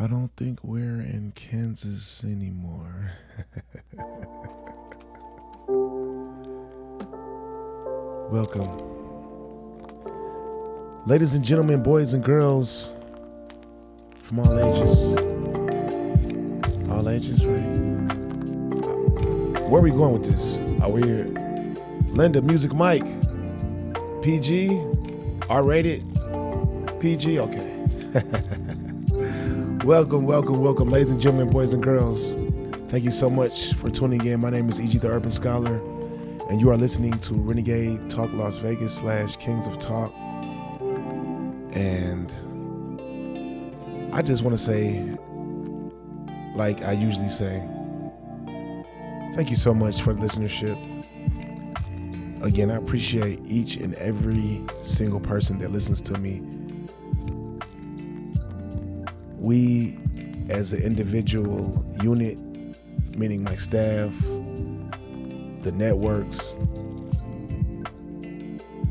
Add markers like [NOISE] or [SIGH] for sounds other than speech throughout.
I don't think we're in Kansas anymore. [LAUGHS] Welcome. Ladies and gentlemen, boys and girls from all ages. All ages, right? Where are we going with this? Are we here? Linda Music Mike? PG? R rated? PG? Okay. [LAUGHS] welcome, welcome, welcome, ladies and gentlemen, boys and girls. Thank you so much for tuning in. My name is EG the Urban Scholar, and you are listening to Renegade Talk Las Vegas slash Kings of Talk. And I just want to say, like I usually say, thank you so much for the listenership. Again, I appreciate each and every single person that listens to me. We, as an individual unit, meaning my staff, the networks,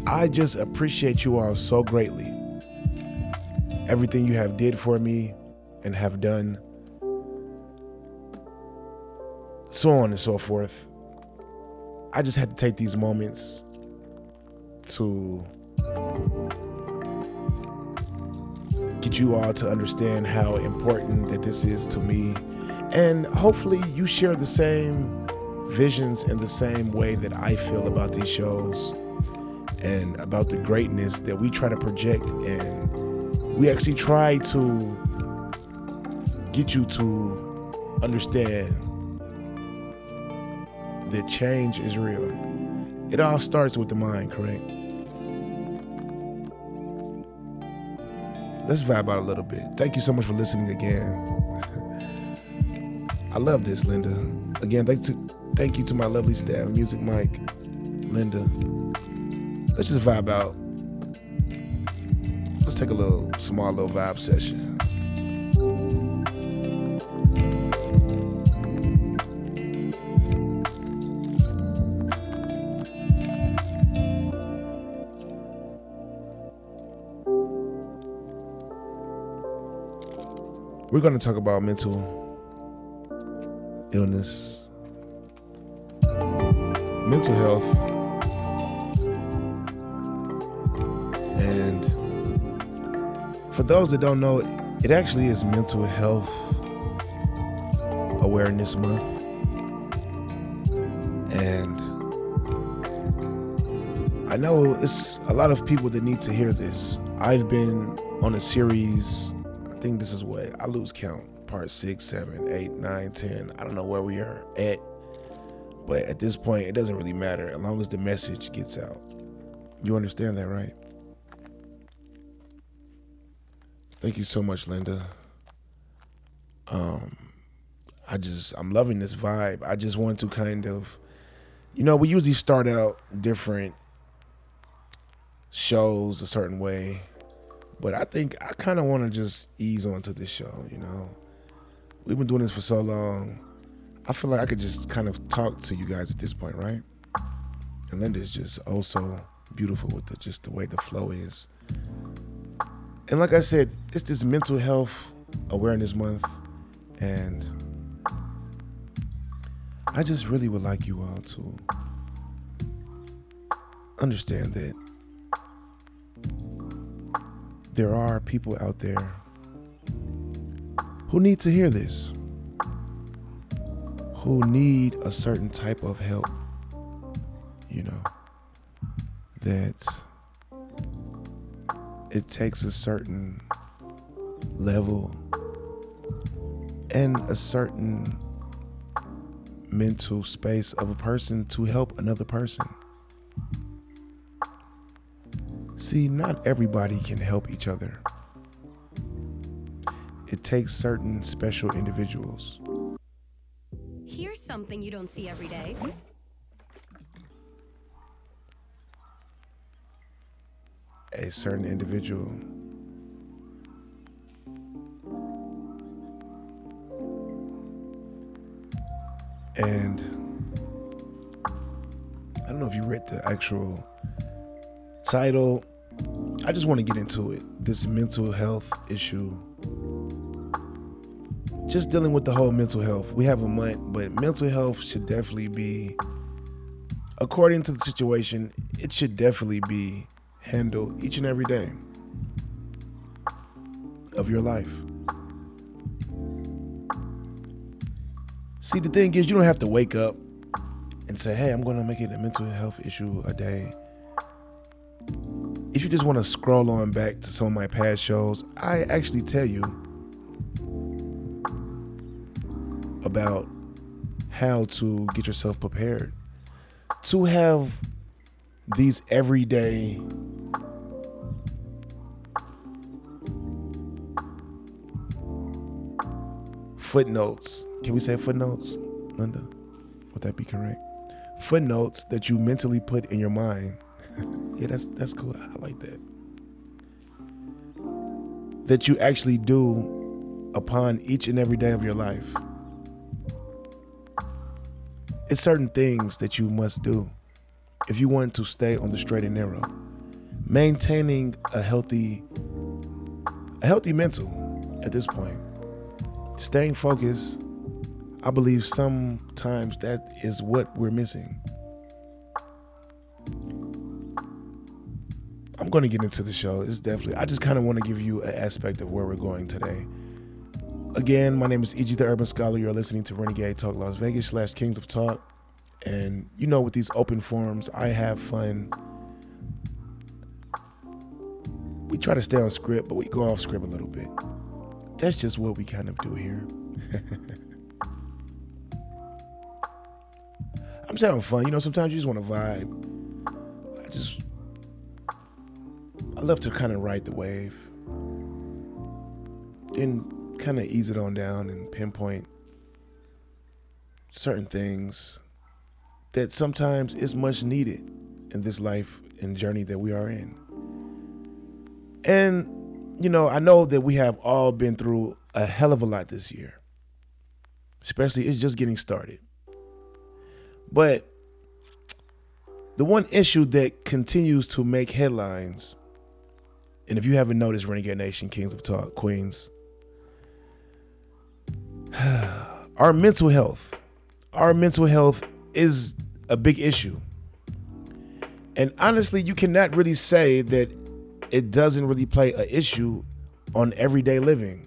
I just appreciate you all so greatly. Everything you have did for me and have done, so on and so forth. I just had to take these moments to get you all to understand how important that this is to me. And hopefully, you share the same visions in the same way that I feel about these shows and about the greatness that we try to project. And we actually try to get you to understand that change is real. It all starts with the mind, correct? Let's vibe out a little bit. Thank you so much for listening again. [LAUGHS] I love this, Linda. Again, thank to thank you to my lovely staff, Music Mike, Linda. Let's just vibe out. Let's take a little small little vibe session. We're going to talk about mental illness, mental health, and for those that don't know, it actually is Mental Health Awareness Month. And I know it's a lot of people that need to hear this. I've been on a series I think this is what I lose count. Part six, seven, eight, nine, ten. I don't know where we are at, but at this point, it doesn't really matter as long as the message gets out. You understand that, right? Thank you so much, Linda. Um, I just I'm loving this vibe. I just want to kind of, you know, we usually start out different shows a certain way but I think I kind of want to just ease onto this show, you know. We've been doing this for so long. I feel like I could just kind of talk to you guys at this point, right? And Linda is just oh also beautiful with the, just the way the flow is. And like I said, it's this mental health awareness month, and I just really would like you all to understand that there are people out there who need to hear this, who need a certain type of help, you know, that it takes a certain level and a certain mental space of a person to help another person. See, not everybody can help each other. It takes certain special individuals. Here's something you don't see every day. A certain individual. And I don't know if you read the actual title. I just want to get into it. This mental health issue just dealing with the whole mental health. We have a month, but mental health should definitely be, according to the situation, it should definitely be handled each and every day of your life. See, the thing is, you don't have to wake up and say, hey, I'm going to make it a mental health issue a day. If you just want to scroll on back to some of my past shows, I actually tell you about how to get yourself prepared to have these everyday footnotes. Can we say footnotes, Linda? Would that be correct? Footnotes that you mentally put in your mind. [LAUGHS] yeah, that's that's cool. I like that. That you actually do upon each and every day of your life. It's certain things that you must do if you want to stay on the straight and narrow. Maintaining a healthy a healthy mental at this point. Staying focused, I believe sometimes that is what we're missing. I'm going to get into the show. It's definitely, I just kind of want to give you an aspect of where we're going today. Again, my name is E.G. the Urban Scholar. You're listening to Renegade Talk Las Vegas slash Kings of Talk. And you know, with these open forums, I have fun. We try to stay on script, but we go off script a little bit. That's just what we kind of do here. [LAUGHS] I'm just having fun. You know, sometimes you just want to vibe. Love to kind of ride the wave. Then kind of ease it on down and pinpoint certain things that sometimes is much needed in this life and journey that we are in. And, you know, I know that we have all been through a hell of a lot this year, especially it's just getting started. But the one issue that continues to make headlines, and if you haven't noticed, Renegade Nation, Kings of Talk, Queens, [SIGHS] our mental health. Our mental health is a big issue. And honestly, you cannot really say that it doesn't really play an issue on everyday living.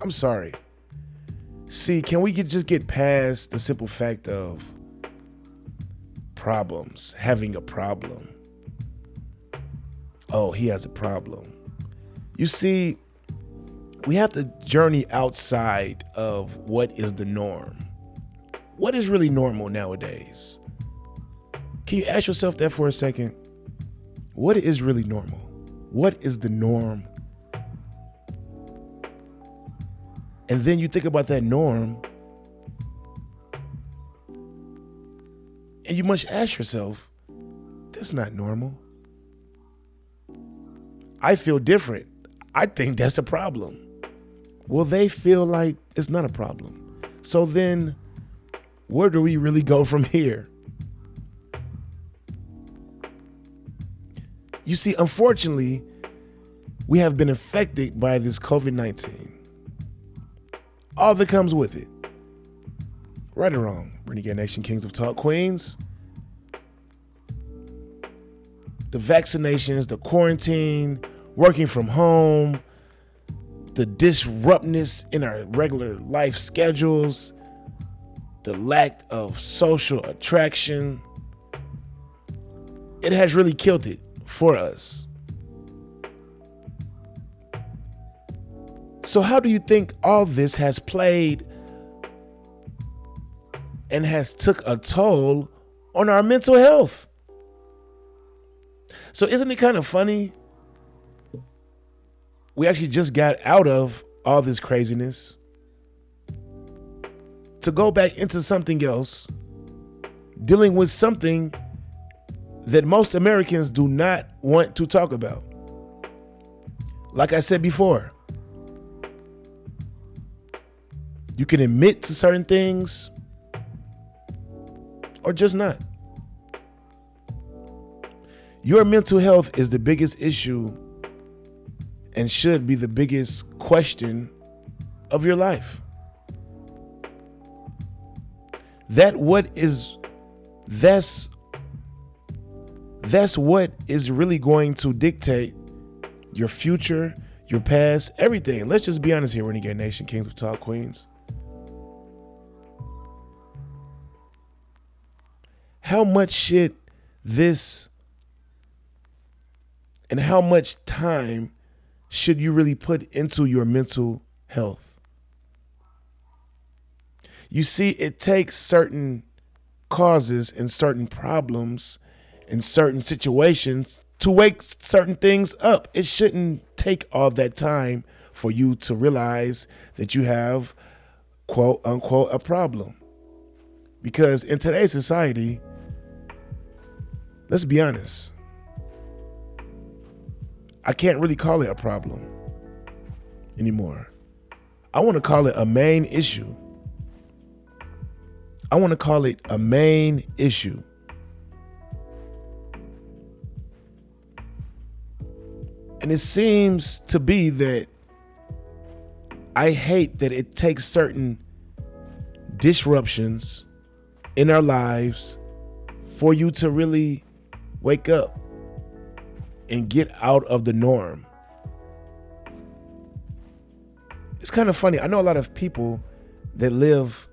I'm sorry. See, can we get, just get past the simple fact of problems, having a problem? Oh, he has a problem. You see, we have to journey outside of what is the norm. What is really normal nowadays? Can you ask yourself that for a second? What is really normal? What is the norm? And then you think about that norm, and you must ask yourself, that's not normal. I feel different. I think that's a problem. Well, they feel like it's not a problem. So then, where do we really go from here? You see, unfortunately, we have been affected by this COVID 19. All that comes with it. Right or wrong, Renegade Nation Kings of Talk Queens. The vaccinations, the quarantine, working from home, the disruptness in our regular life schedules, the lack of social attraction. It has really killed it for us. So, how do you think all this has played and has took a toll on our mental health? So, isn't it kind of funny we actually just got out of all this craziness to go back into something else, dealing with something that most Americans do not want to talk about. Like I said before, you can admit to certain things or just not. Your mental health is the biggest issue and should be the biggest question of your life. that what is that's that's what is really going to dictate your future, your past, everything. Let's just be honest here, Renegade Nation, Kings of Talk Queens. How much shit this and how much time should you really put into your mental health? You see, it takes certain causes and certain problems and certain situations to wake certain things up. It shouldn't take all that time for you to realize that you have quote unquote a problem. Because in today's society, let's be honest, I can't really call it a problem anymore. I want to call it a main issue. I want to call it a main issue. And it seems to be that I hate that it takes certain disruptions in our lives for you to really wake up and get out of the norm. It's kind of funny. I know a lot of people that live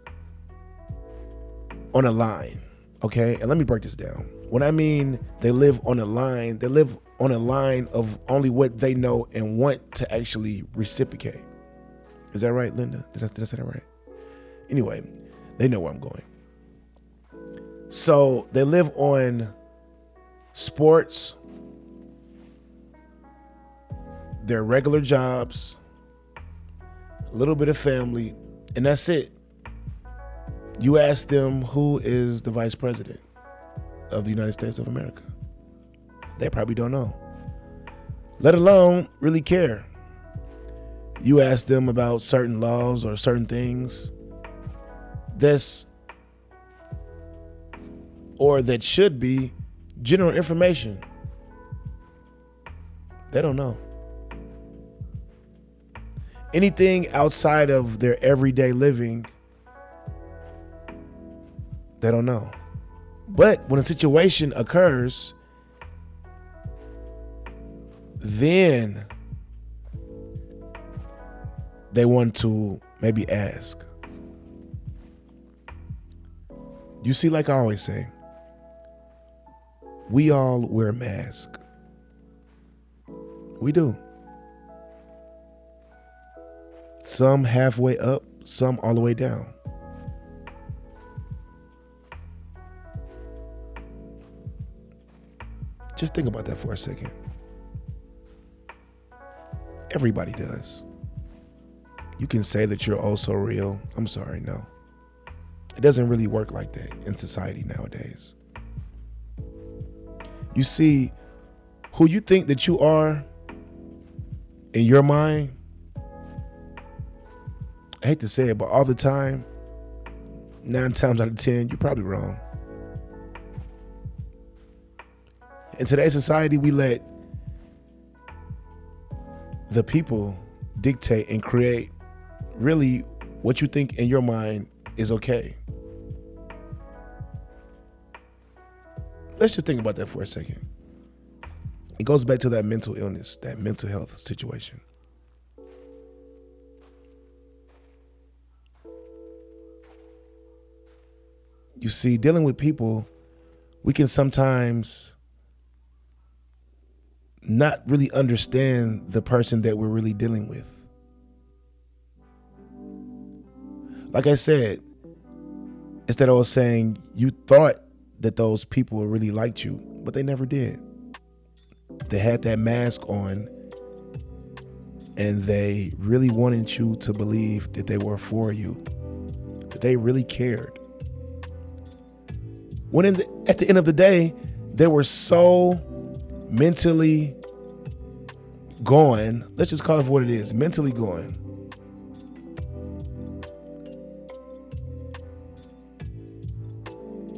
on a line, okay? And let me break this down. When I mean they live on a line, they live on a line of only what they know and want to actually reciprocate. Is that right, Linda? Did I, did I say that right? Anyway, they know where I'm going. So they live on sports, their regular jobs, a little bit of family, and that's it. You ask them who is the vice president of the United States of America. They probably don't know, let alone really care. You ask them about certain laws or certain things that's or that should be general information. They don't know. Anything outside of their everyday living, they don't know. But when a situation occurs, then they want to maybe ask. You see, like I always say, we all wear masks. We do. Some halfway up, some all the way down. Just think about that for a second. Everybody does. You can say that you're also real. I'm sorry, no. It doesn't really work like that in society nowadays. You see, who you think that you are in your mind, I hate to say it, but all the time, nine times out of 10, you're probably wrong. In today's society, we let the people dictate and create really what you think in your mind is okay. Let's just think about that for a second. It goes back to that mental illness, that mental health situation. You see, dealing with people, we can sometimes not really understand the person that we're really dealing with. Like I said, instead of saying you thought that those people really liked you, but they never did. They had that mask on and they really wanted you to believe that they were for you, that they really cared. When the, at the end of the day, they were so mentally gone. Let's just call it for what it is mentally gone.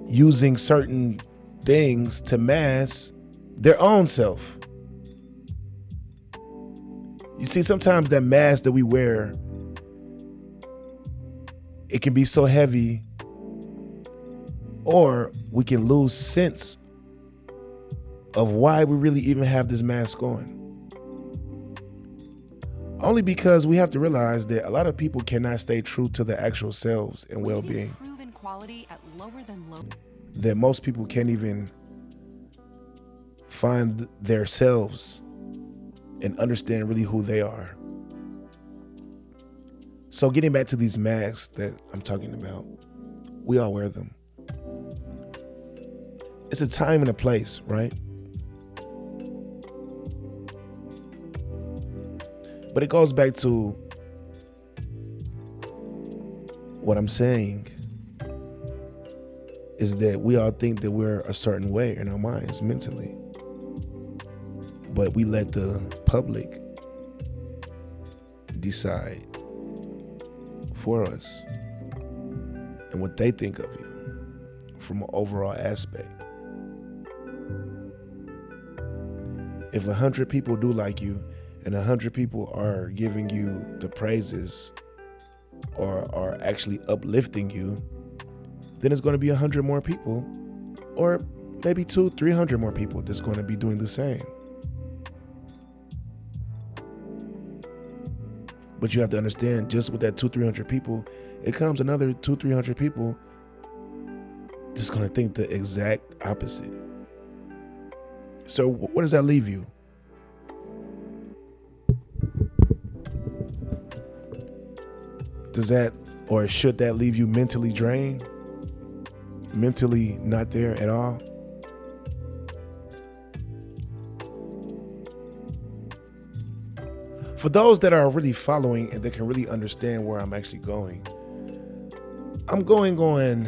Using certain things to mask their own self. You see, sometimes that mask that we wear, it can be so heavy or we can lose sense of why we really even have this mask on. Only because we have to realize that a lot of people cannot stay true to their actual selves and well being. That most people can't even find their selves and understand really who they are. So, getting back to these masks that I'm talking about, we all wear them. It's a time and a place, right? But it goes back to what I'm saying is that we all think that we're a certain way in our minds mentally. But we let the public decide for us and what they think of you from an overall aspect. If a hundred people do like you and a hundred people are giving you the praises or are actually uplifting you, then it's going to be a hundred more people or maybe two, three hundred more people that's going to be doing the same. But you have to understand, just with that two, three hundred people, it comes another two, three hundred people just gonna think the exact opposite. So, what does that leave you? Does that or should that leave you mentally drained? Mentally not there at all? for those that are really following and that can really understand where I'm actually going, I'm going on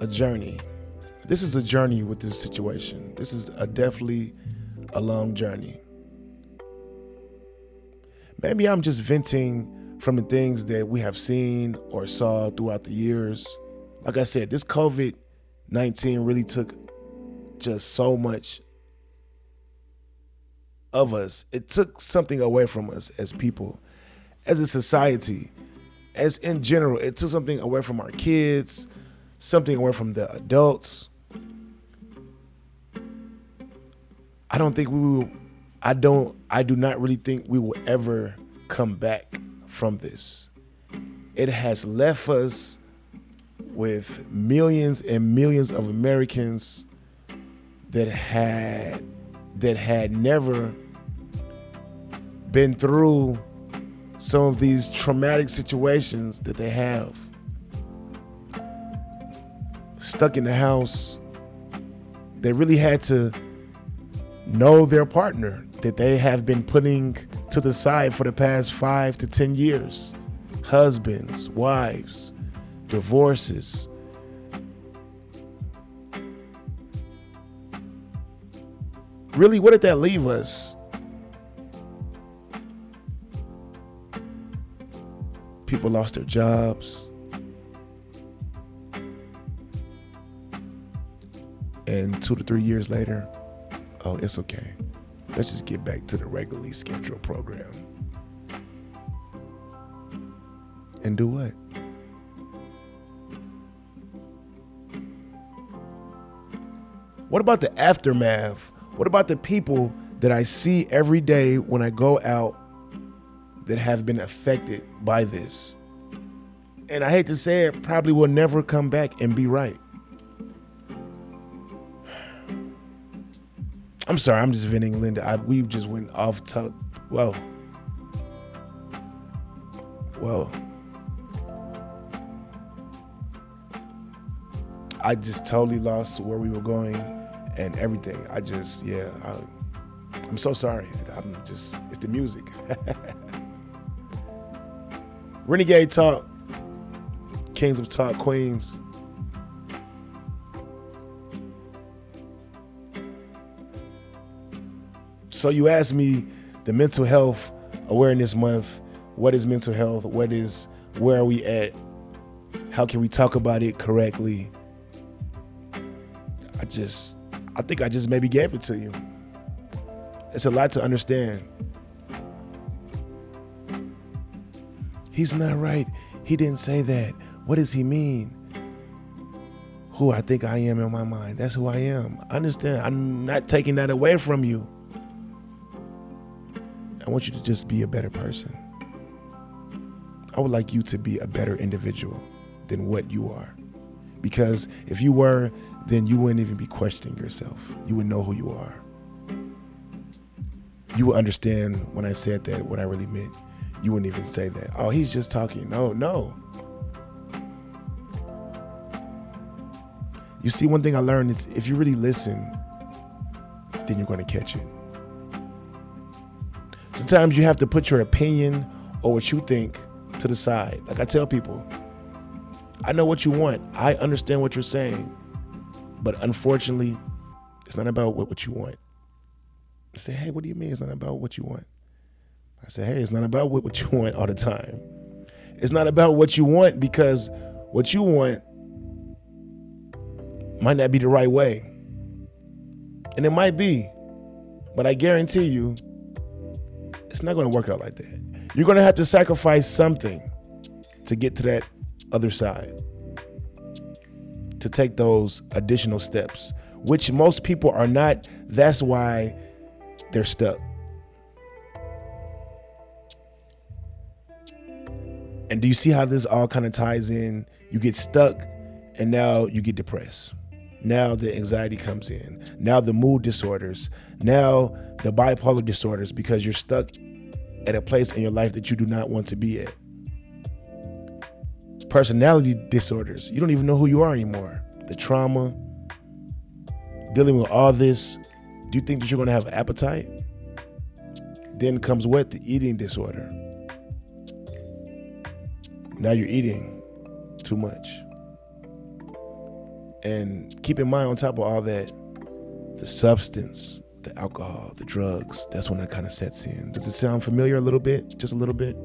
a journey. This is a journey with this situation. This is a definitely a long journey. Maybe I'm just venting from the things that we have seen or saw throughout the years. Like I said, this COVID 19 really took just so much of us. It took something away from us as people, as a society, as in general. It took something away from our kids, something away from the adults. I don't think we will, I don't, I do not really think we will ever come back from this. It has left us with millions and millions of Americans that had that had never been through some of these traumatic situations that they have. Stuck in the house, they really had to know their partner that they have been putting to the side for the past five to 10 years. Husbands, wives, divorces. Really, what did that leave us? People lost their jobs. And two to three years later, oh, it's okay. Let's just get back to the regularly scheduled program. And do what? What about the aftermath? What about the people that I see every day when I go out that have been affected by this. And I hate to say it, probably will never come back and be right. I'm sorry, I'm just venting, Linda. I, we just went off top. Well, well, I just totally lost where we were going and everything. I just, yeah, I, I'm so sorry. I'm just, it's the music. [LAUGHS] Renegade Talk, Kings of Talk, Queens. So you asked me the mental health awareness month. What is mental health? What is where are we at? How can we talk about it correctly? I just I think I just maybe gave it to you. It's a lot to understand. He's not right. He didn't say that. What does he mean? who I think I am in my mind. That's who I am. I understand. I'm not taking that away from you. I want you to just be a better person. I would like you to be a better individual than what you are. Because if you were, then you wouldn't even be questioning yourself. You would know who you are. You would understand when I said that what I really meant. You wouldn't even say that. Oh, he's just talking. No, no. You see, one thing I learned is if you really listen, then you're going to catch it. Sometimes you have to put your opinion or what you think to the side. Like I tell people, I know what you want. I understand what you're saying. But unfortunately, it's not about what, what you want. I say, hey, what do you mean it's not about what you want? I say, hey, it's not about what, what you want all the time. It's not about what you want because what you want might not be the right way. And it might be, but I guarantee you, it's not going to work out like that. You're going to have to sacrifice something to get to that other side, to take those additional steps, which most people are not. That's why they're stuck. And do you see how this all kind of ties in? You get stuck and now you get depressed. Now the anxiety comes in. Now the mood disorders. Now the bipolar disorders because you're stuck at a place in your life that you do not want to be at. Personality disorders. You don't even know who you are anymore. The trauma, dealing with all this. Do you think that you're going to have an appetite? Then comes what? The eating disorder. Now you're eating too much. And keep in mind, on top of all that, the substance, the alcohol, the drugs, that's when that kind of sets in. Does it sound familiar a little bit? Just a little bit?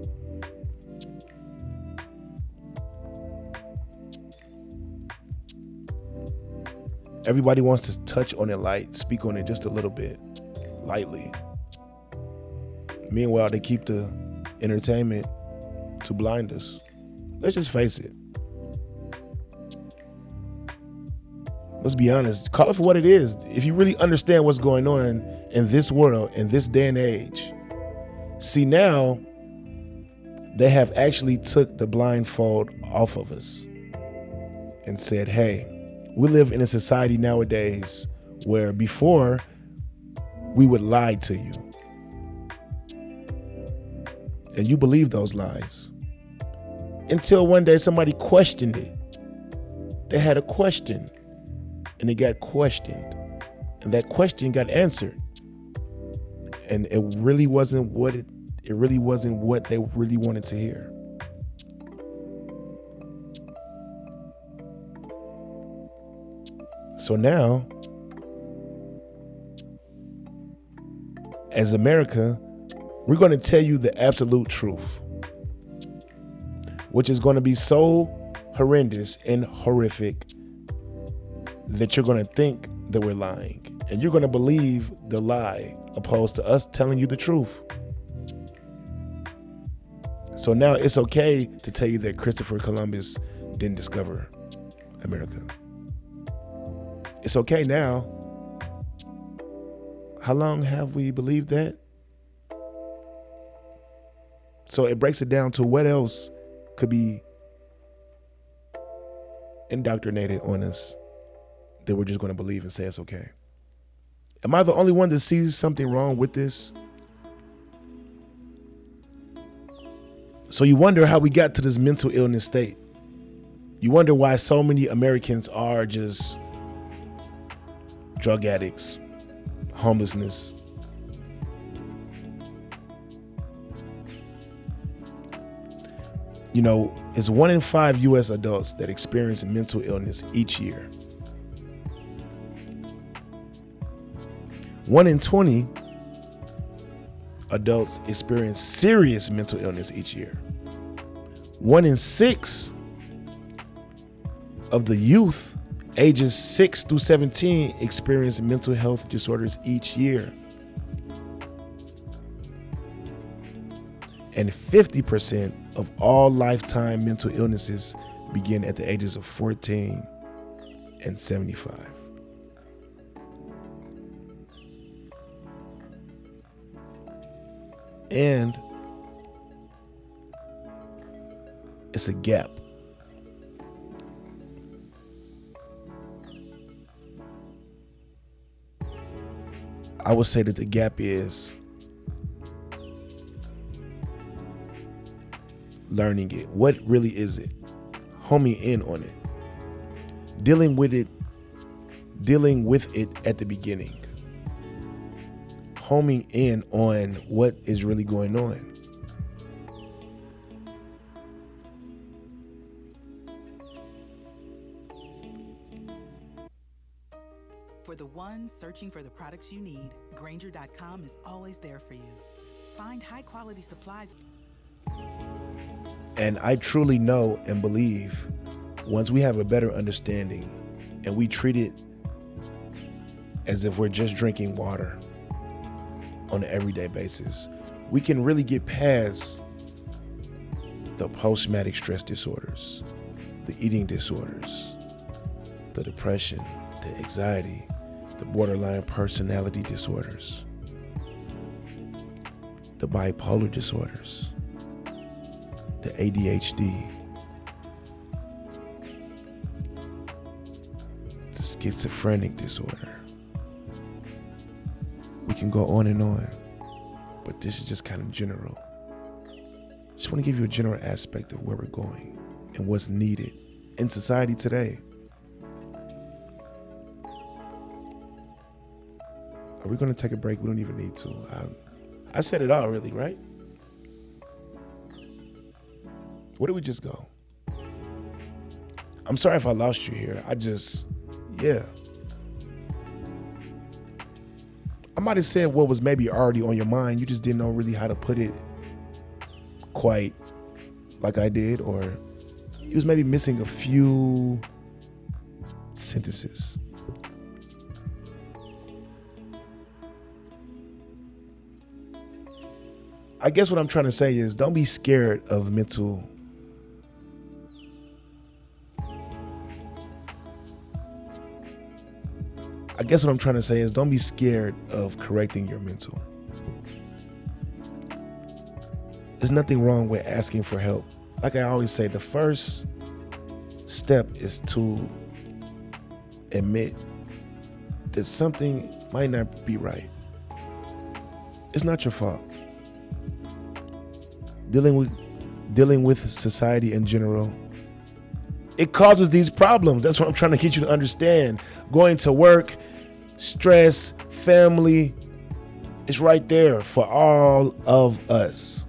Everybody wants to touch on it light, speak on it just a little bit, lightly. Meanwhile, they keep the entertainment to blind us. Let's just face it. Let's be honest, call it for what it is. If you really understand what's going on in this world, in this day and age, see now they have actually took the blindfold off of us and said, hey, we live in a society nowadays where before we would lie to you. And you believe those lies. Until one day somebody questioned it. They had a question and it got questioned. And that question got answered. And it really wasn't what it it really wasn't what they really wanted to hear. So now, as America, we're going to tell you the absolute truth, which is going to be so horrendous and horrific that you're going to think that we're lying and you're going to believe the lie opposed to us telling you the truth. So now it's okay to tell you that Christopher Columbus didn't discover America. It's okay now. How long have we believed that? So it breaks it down to what else could be indoctrinated on us that we're just going to believe and say it's okay. Am I the only one that sees something wrong with this? So you wonder how we got to this mental illness state. You wonder why so many Americans are just drug addicts, homelessness. You know, it's one in five US adults that experience mental illness each year. One in 20 adults experience serious mental illness each year. One in six of the youth ages 6 through 17 experience mental health disorders each year. And 50% of all lifetime mental illnesses begin at the ages of 14 and 75. And it's a gap. I would say that the gap is learning it. What really is it? Homing in on it. Dealing with it, dealing with it at the beginning. Homing in on what is really going on. For the ones searching for the products you need, Grainger.com is always there for you. Find high quality supplies. And I truly know and believe once we have a better understanding and we treat it as if we're just drinking water on an everyday basis, we can really get past the post traumatic stress disorders, the eating disorders, the depression, the anxiety, the borderline personality disorders, the bipolar disorders, the ADHD, the schizophrenic disorder. Can go on and on, but this is just kind of general. Just want to give you a general aspect of where we're going and what's needed in society today. Are we going to take a break? We don't even need to. I, I said it all, really, right? Where did we just go? I'm sorry if I lost you here. I just, yeah. I might have said what was maybe already on your mind. You just didn't know really how to put it quite like I did, or you was maybe missing a few sentences. I guess what I'm trying to say is don't be scared of mental guess what I'm trying to say is don't be scared of correcting your mental. There's nothing wrong with asking for help. Like I always say, the first step is to admit that something might not be right. It's not your fault. Dealing with dealing with society in general it causes these problems. That's what I'm trying to get you to understand. Going to work, stress, family, it's right there for all of us.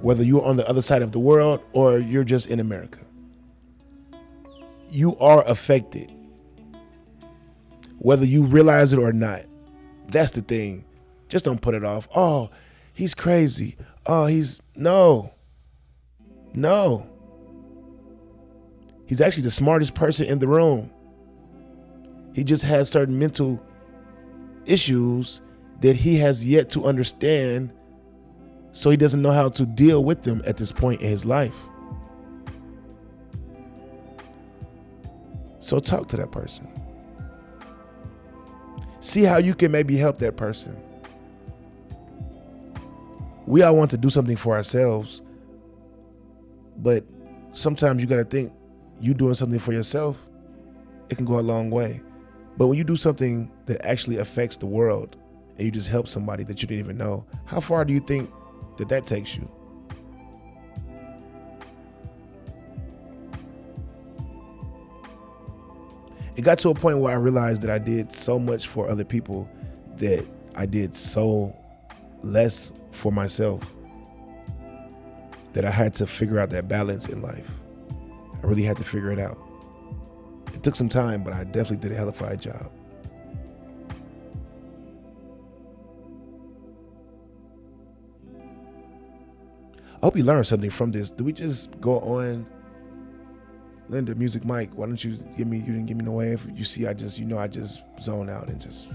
Whether you're on the other side of the world or you're just in America, you are affected. Whether you realize it or not. That's the thing. Just don't put it off. Oh, he's crazy. Oh, he's no. No. He's actually the smartest person in the room. He just has certain mental issues that he has yet to understand, so he doesn't know how to deal with them at this point in his life. So talk to that person. See how you can maybe help that person. We all want to do something for ourselves, but sometimes you got to think you doing something for yourself, it can go a long way. But when you do something that actually affects the world and you just help somebody that you didn't even know, how far do you think that that takes you? It got to a point where I realized that I did so much for other people that I did so less for myself that I had to figure out that balance in life. I really had to figure it out. It took some time, but I definitely did a hellified job. I hope you learned something from this. Do we just go on Linda Music Mike? Why don't you give me you didn't give me no wave? You see I just you know I just zone out and just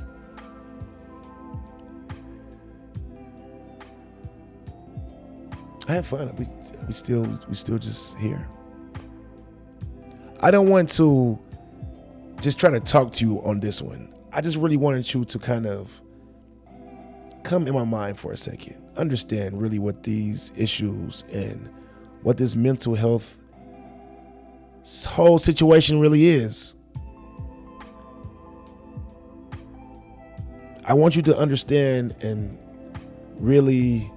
I have fun. We we still we still just here. I don't want to just trying to talk to you on this one. I just really wanted you to kind of come in my mind for a second, understand really what these issues and what this mental health whole situation really is. I want you to understand and really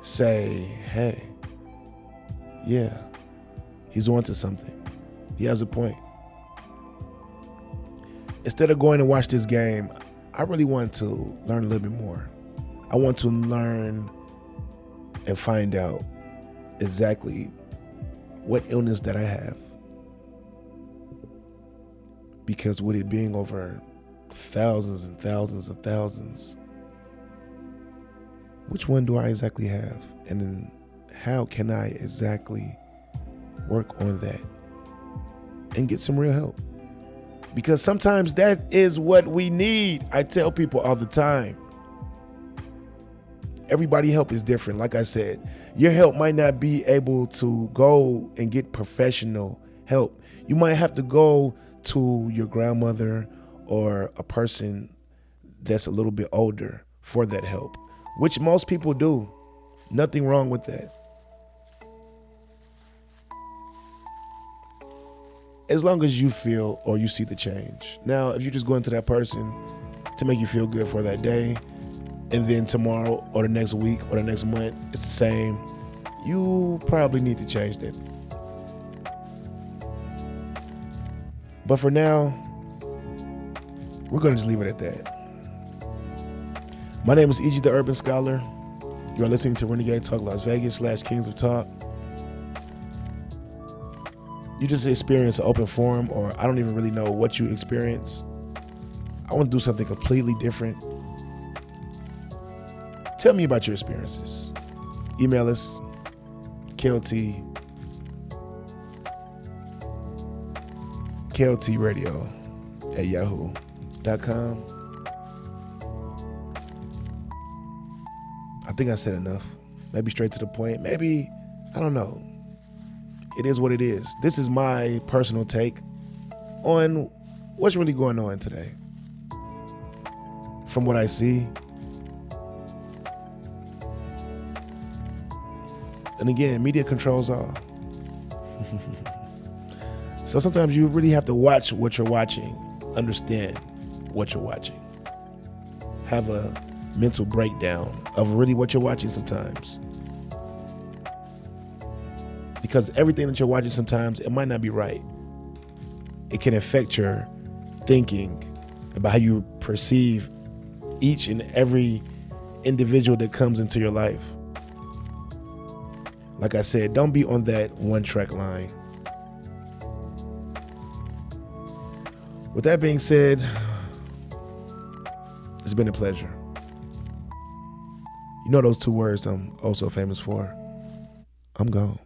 say, hey, yeah, he's onto something. He has a point. Instead of going to watch this game, I really want to learn a little bit more. I want to learn and find out exactly what illness that I have. Because with it being over thousands and thousands of thousands, which one do I exactly have? And then how can I exactly work on that and get some real help? Because sometimes that is what we need. I tell people all the time. Everybody help is different. Like I said, your help might not be able to go and get professional help. You might have to go to your grandmother or a person that's a little bit older for that help, which most people do. Nothing wrong with that. As long as you feel or you see the change. Now, if you just go into that person to make you feel good for that day, and then tomorrow or the next week or the next month it's the same, you probably need to change that. But for now, we're going to just leave it at that. My name is E.G. the Urban Scholar. You are listening to Renegade Talk Las Vegas slash Kings of Talk. You just experience an open forum, or I don't even really know what you experience. I want to do something completely different. Tell me about your experiences. Email us, KLT, KLT Radio at yahoo.com. I think I said enough. Maybe straight to the point. Maybe, I don't know. It is what it is. This is my personal take on what's really going on today. From what I see, And again, media controls all. [LAUGHS] so sometimes you really have to watch what you're watching, understand what you're watching, have a mental breakdown of really what you're watching sometimes. Because everything that you're watching sometimes, it might not be right. It can affect your thinking about how you perceive each and every individual that comes into your life. Like I said, don't be on that one track line. With that being said, it's been a pleasure. You know those two words I'm also famous for? I'm gone.